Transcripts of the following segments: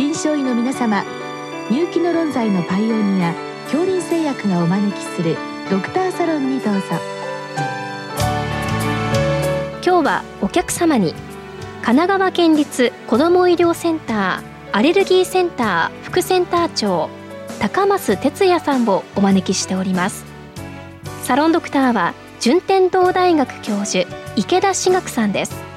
臨床医の皆様入気の論剤のパイオニア恐林製薬がお招きするドクターサロンにどうぞ。今日はお客様に神奈川県立子ども医療センターアレルギーセンター副センター長高増哲也さんをお招きしております。サロンドクターは順天堂大学教授池田志学さんです。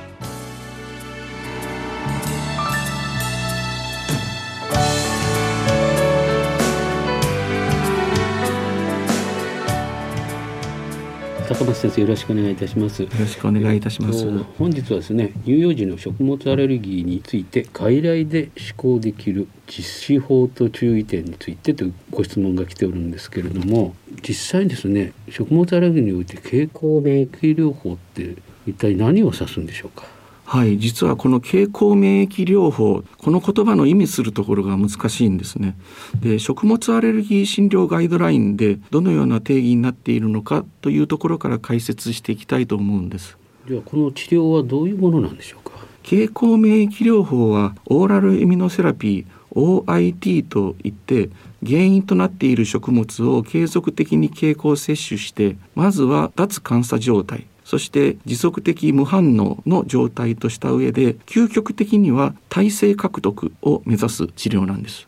高松先生よろしくお願いいたします。よろしくお願いいたします。本日はですね乳幼児の食物アレルギーについて外来で施行できる実施法と注意点についてというご質問が来ておるんですけれども実際にですね食物アレルギーにおいて経口免疫療法って一体何を指すんでしょうか？はい実はこの経口免疫療法この言葉の意味するところが難しいんですね。で食物アレルギー診療ガイドラインでどのような定義になっているのかというところから解説していきたいと思うんです。ではこの治療はどういうものなんでしょうか？経口免疫療法はオーラルエミノセラピー OIT といって原因となっている食物を継続的に経口摂取してまずは脱感作状態そして持続的無反応の状態とした上で究極的には耐性獲得を目指す治療なんです。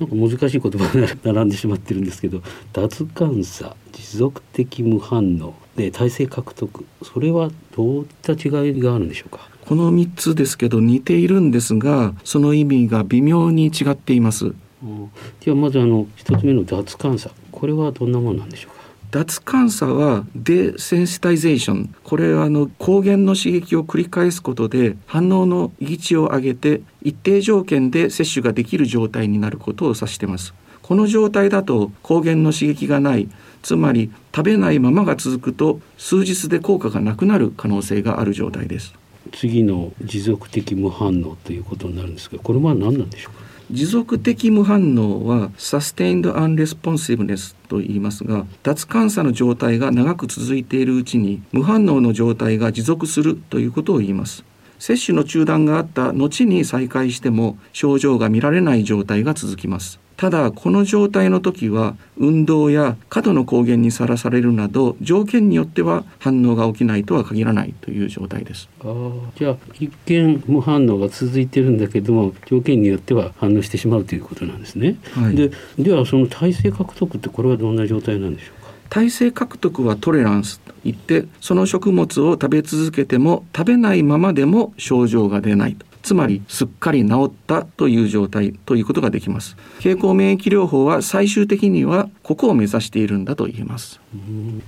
なんか難しい言葉が並んでしまってるんですけど脱感作持続的無反応で耐性獲えそれはどういった違いがあるんでしょうか？この3つですけど似ているんですがその意味が微妙に違っています。ではまずあの一つ目の脱感作これはどんなものなんでしょうか？脱感作は desensitization。これはあの抗原の刺激を繰り返すことで反応の閾値を上げて一定条件で摂取ができる状態になることを指しています。この状態だと抗原の刺激がない。つまり食べないままが続くと数日で効果がなくなる可能性がある状態です。次の持続的無反応ということになるんですけどこれは何なんでしょうか？持続的無反応は sustained unresponsiveness と言いますが脱感作の状態が長く続いているうちに無反応の状態が持続するということを言います。摂取の中断があった後に再開しても症状が見られない状態が続きます。ただこの状態の時は運動や過度の抗原にさらされるなど条件によっては反応が起きないとは限らないという状態です。あじゃあ一見無反応が続いてるんだけども条件によっては反応してしまうということなんですね、はい、でではその耐性獲得ってこれはどんな状態なんでしょうか？耐性獲得はトレランスといってその食物を食べ続けても食べないままでも症状が出ないとつまりすっかり治ったという状態ということができます。経口免疫療法は最終的にはここを目指しているんだと言えます。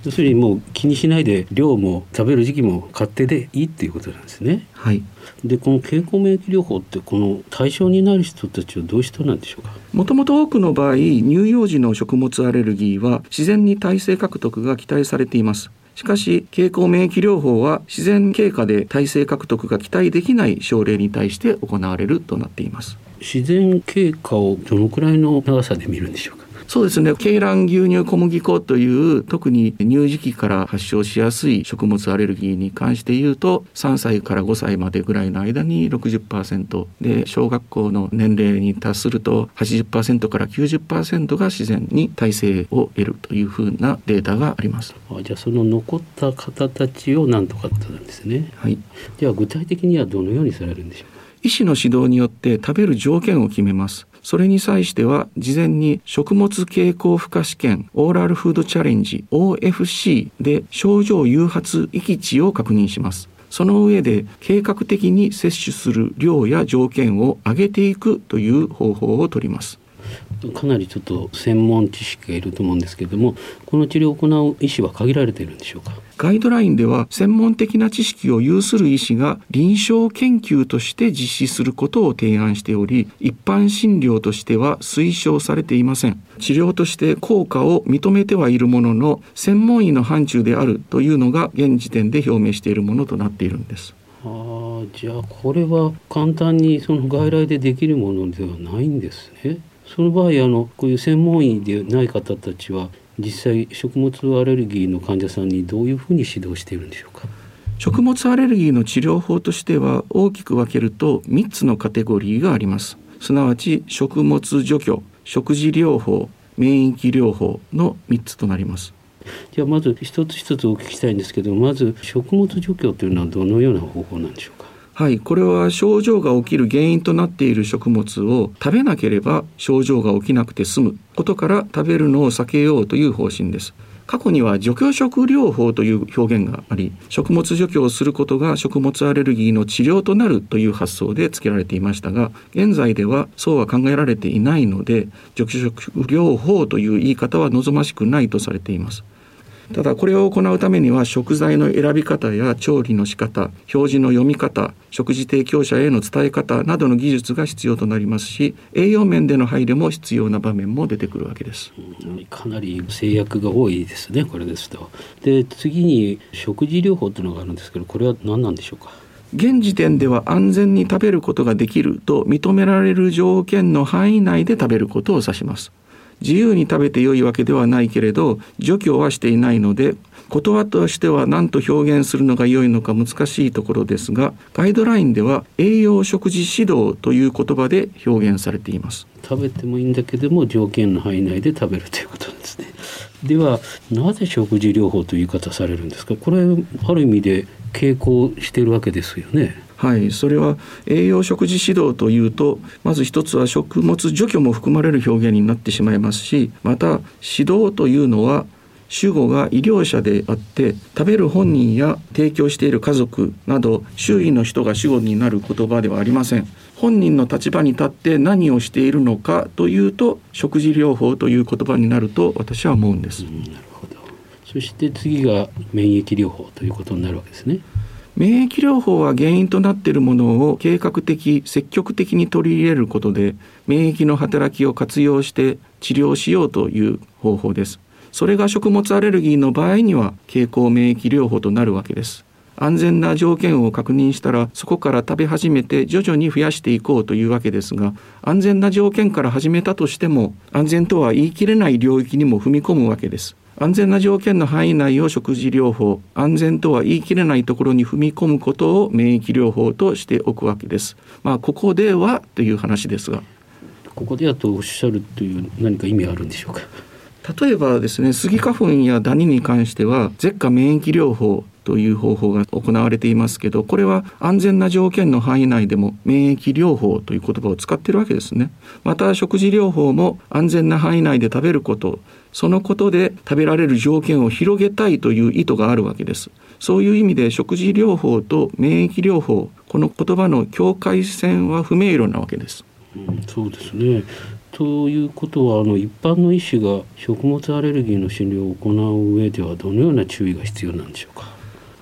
要するにもう気にしないで量も食べる時期も勝手でいいっていうことなんですね。はい。でこの経口免疫療法ってこの対象になる人たちはどういう人なんでしょうか？もともと多くの場合乳幼児の食物アレルギーは自然に耐性獲得が期待されていますしかし経口免疫療法は自然経過で耐性獲得が期待できない症例に対して行われるとなっています。自然経過をどのくらいの長さで見るんでしょうか？そうですね。鶏卵牛乳小麦粉という特に乳児期から発症しやすい食物アレルギーに関して言うと3歳から5歳までぐらいの間に60%で小学校の年齢に達すると80%から90%が自然に耐性を得るというふうなデータがあります。あじゃあその残った方たちを何とかってなんですね。はい。では具体的にはどのようにされるんでしょうか？医師の指導によって食べる条件を決めますそれに際しては事前に食物経口負荷試験オーラルフードチャレンジ OFC で症状誘発域値を確認します。その上で計画的に摂取する量や条件を上げていくという方法をとります。かなりちょっと専門知識がいると思うんですけれどもこの治療を行う医師は限られているんでしょうか？ガイドラインでは専門的な知識を有する医師が臨床研究として実施することを提案しており一般診療としては推奨されていません。治療として効果を認めてはいるものの専門医の範疇であるというのが現時点で表明しているものとなっているんです。あじゃあこれは簡単にその外来でできるものではないんですねその場合あのこういう専門医でない方たちは実際食物アレルギーの患者さんにどういうふうに指導しているんでしょうか？食物アレルギーの治療法としては大きく分けると3つのカテゴリーがあります。すなわち食物除去食事療法免疫療法の3つとなります。じゃあまず一つ一つお聞きしたいんですけどまず食物除去というのはどのような方法なんでしょうか？はいこれは症状が起きる原因となっている食物を食べなければ症状が起きなくて済むことから食べるのを避けようという方針です。過去には除去食療法という表現があり食物除去をすることが食物アレルギーの治療となるという発想で付けられていましたが現在ではそうは考えられていないので除去食療法という言い方は望ましくないとされています。ただこれを行うためには食材の選び方や調理の仕方表示の読み方食事提供者への伝え方などの技術が必要となりますし栄養面での配慮も必要な場面も出てくるわけです。かなり制約が多いですねこれですと。で次に食事療法というのがあるんですけどこれは何なんでしょうか？現時点では安全に食べることができると認められる条件の範囲内で食べることを指します。自由に食べて良いわけではないけれど除去はしていないので言葉としては何と表現するのが良いのか難しいところですがガイドラインでは栄養食事指導という言葉で表現されています。食べてもいいんだけども条件の範囲内で食べるということですね。ではなぜ食事療法という言い方されるんですか？これある意味で傾向しているわけですよね。はい、それは栄養食事指導というとまず一つは食物除去も含まれる表現になってしまいますしまた指導というのは主語が医療者であって食べる本人や提供している家族など周囲の人が主語になる言葉ではありません。本人の立場に立って何をしているのかというと食事療法という言葉になると私は思うんです、うん、そして次が免疫療法ということになるわけですね。免疫療法は原因となっているものを計画的積極的に取り入れることで免疫の働きを活用して治療しようという方法です。それが食物アレルギーの場合には経口免疫療法となるわけです。安全な条件を確認したらそこから食べ始めて徐々に増やしていこうというわけですが安全な条件から始めたとしても安全とは言い切れない領域にも踏み込むわけです。安全な条件の範囲内を食事療法安全とは言い切れないところに踏み込むことを免疫療法としておくわけです。まあここではという話ですが。ここではとおっしゃるという何か意味あるんでしょうか？例えばですねスギ花粉やダニに関しては舌下免疫療法という方法が行われていますけどこれは安全な条件の範囲内でも免疫療法という言葉を使っているわけですね。また食事療法も安全な範囲内で食べることそのことで食べられる条件を広げたいという意図があるわけです。そういう意味で食事療法と免疫療法この言葉の境界線は不明瞭なわけです、うん、そうですね。ということはあの一般の医師が食物アレルギーの診療を行う上ではどのような注意が必要なんでしょうか？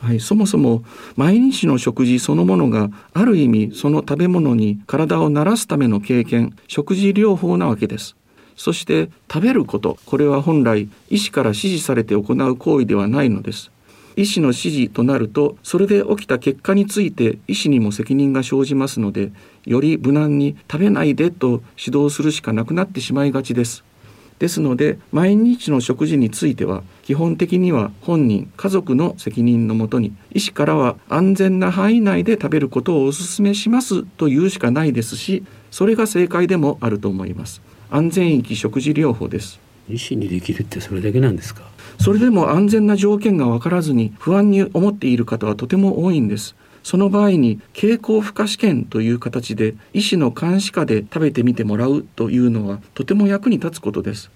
はい、そもそも毎日の食事そのものがある意味その食べ物に体を慣らすための経験食事療法なわけですそして食べること。これは本来医師から指示されて行う行為ではないのです。医師の指示となるとそれで起きた結果について医師にも責任が生じますのでより無難に食べないでと指導するしかなくなってしまいがちです。ですので毎日の食事については基本的には本人家族の責任のもとに医師からは安全な範囲内で食べることをお勧めしますと言うしかないですしそれが正解でもあると思います。安全域食事療法です。医師にできるってそれだけなんですか？それでも安全な条件が分からずに不安に思っている方はとても多いんです。その場合に経口負荷試験という形で医師の監視下で食べてみてもらうというのはとても役に立つことです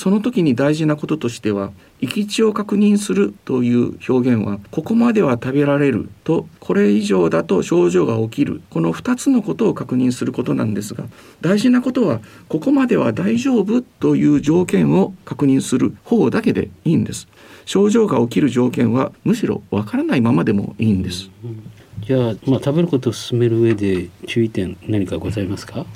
その時に大事なこととしては行き地を確認するという表現はここまでは食べられるとこれ以上だと症状が起きる。この2つのことを確認することなんですが大事なことはここまでは大丈夫という条件を確認する方だけでいいんです。症状が起きる条件はむしろわからないままでもいいんです、じゃあ、まあ、食べることを進める上で注意点何かございますか？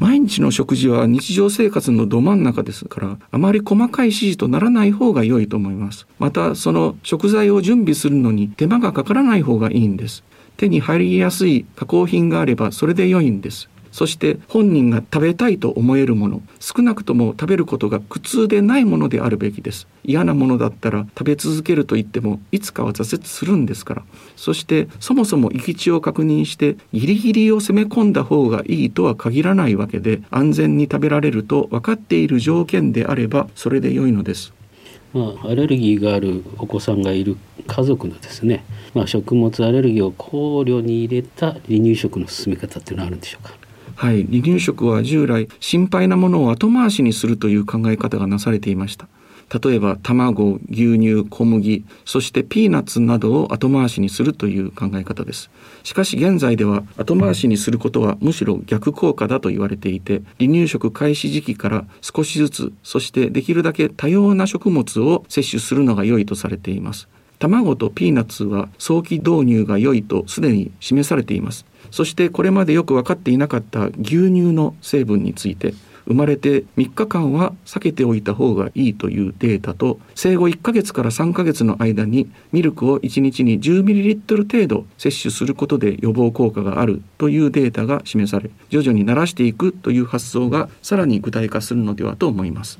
毎日の食事は日常生活のど真ん中ですからあまり細かい指示とならない方が良いと思います。またその食材を準備するのに手間がかからない方がいいんです。手に入りやすい加工品があればそれで良いんです。そして本人が食べたいと思えるもの少なくとも食べることが苦痛でないものであるべきです。嫌なものだったら食べ続けると言ってもいつかは挫折するんですから。そしてそもそも行き地を確認してギリギリを攻め込んだ方がいいとは限らないわけで安全に食べられると分かっている条件であればそれで良いのです。まあ、アレルギーがあるお子さんがいる家族のですね、まあ、食物アレルギーを考慮に入れた離乳食の進め方っていうのはあるんでしょうか。はい、離乳食は従来心配なものを後回しにするという考え方がなされていました。例えば卵牛乳小麦そしてピーナッツなどを後回しにするという考え方です。しかし現在では後回しにすることはむしろ逆効果だと言われていて離乳食開始時期から少しずつそしてできるだけ多様な食物を摂取するのが良いとされています。卵とピーナッツは早期導入が良いとすでに示されています。そしてこれまでよく分かっていなかった牛乳の成分について生まれて3日間は避けておいた方がいいというデータと生後1ヶ月から3ヶ月の間にミルクを1日に 10ml 程度摂取することで予防効果があるというデータが示され徐々に慣らしていくという発想がさらに具体化するのではと思います。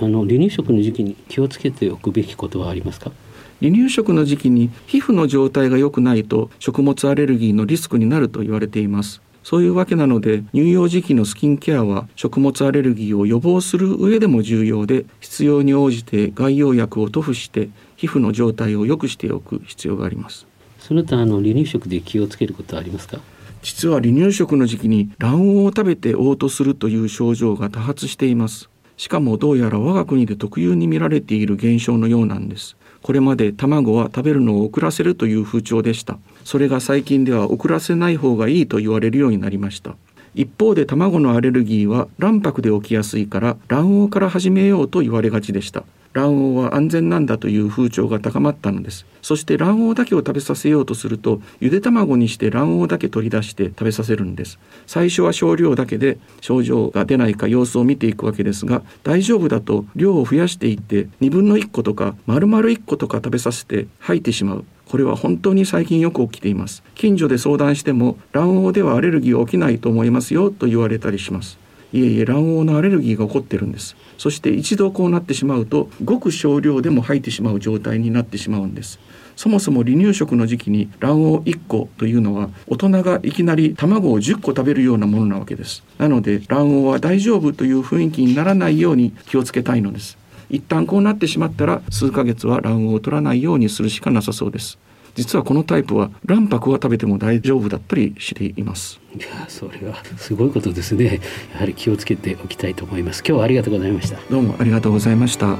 あの離乳食の時期に気をつけておくべきことはありますか？離乳食の時期に皮膚の状態が良くないと食物アレルギーのリスクになると言われています。そういうわけなので乳幼児期のスキンケアは食物アレルギーを予防する上でも重要で必要に応じて外用薬を塗布して皮膚の状態を良くしておく必要があります。その他あの離乳食で気をつけることはありますか？実は離乳食の時期に卵黄を食べて嘔吐するという症状が多発しています。しかもどうやら我が国で特有に見られている現象のようなんですこれまで卵は食べるのを遅らせるという風潮でした。それが最近では遅らせない方がいいと言われるようになりました。一方で卵のアレルギーは卵白で起きやすいから卵黄から始めようと言われがちでした。卵黄は安全なんだという風潮が高まったのです。そして卵黄だけを食べさせようとするとゆで卵にして卵黄だけ取り出して食べさせるんです。最初は少量だけで症状が出ないか様子を見ていくわけですが大丈夫だと量を増やしていって2分の1個とか丸々1個とか食べさせて吐いてしまう。これは本当に最近よく起きています。近所で相談しても卵黄ではアレルギー起きないと思いますよと言われたりします。いえいえ卵黄のアレルギーが起こってるんです。そして一度こうなってしまうとごく少量でも吐いてしまう状態になってしまうんです。そもそも離乳食の時期に卵黄1個というのは大人がいきなり卵を10個食べるようなものなわけです。なので卵黄は大丈夫という雰囲気にならないように気をつけたいのです。一旦こうなってしまったら数ヶ月は卵黄を取らないようにするしかなさそうです。実はこのタイプは卵白は食べても大丈夫だったりしています。いやそれはすごいことですね。やはり気をつけておきたいと思います。今日はありがとうございました。どうもありがとうございました。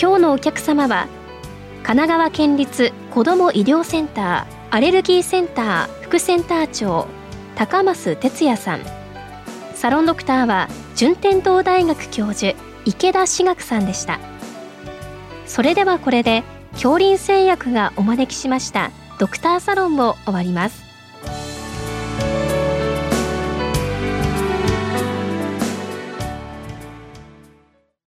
今日のお客様は神奈川県立子ども医療センターアレルギーセンター副センター長高増哲也さんサロンドクターは順天堂大学教授池田志学さんでした。それではこれで恐林製薬がお招きしましたドクターサロンを終わります。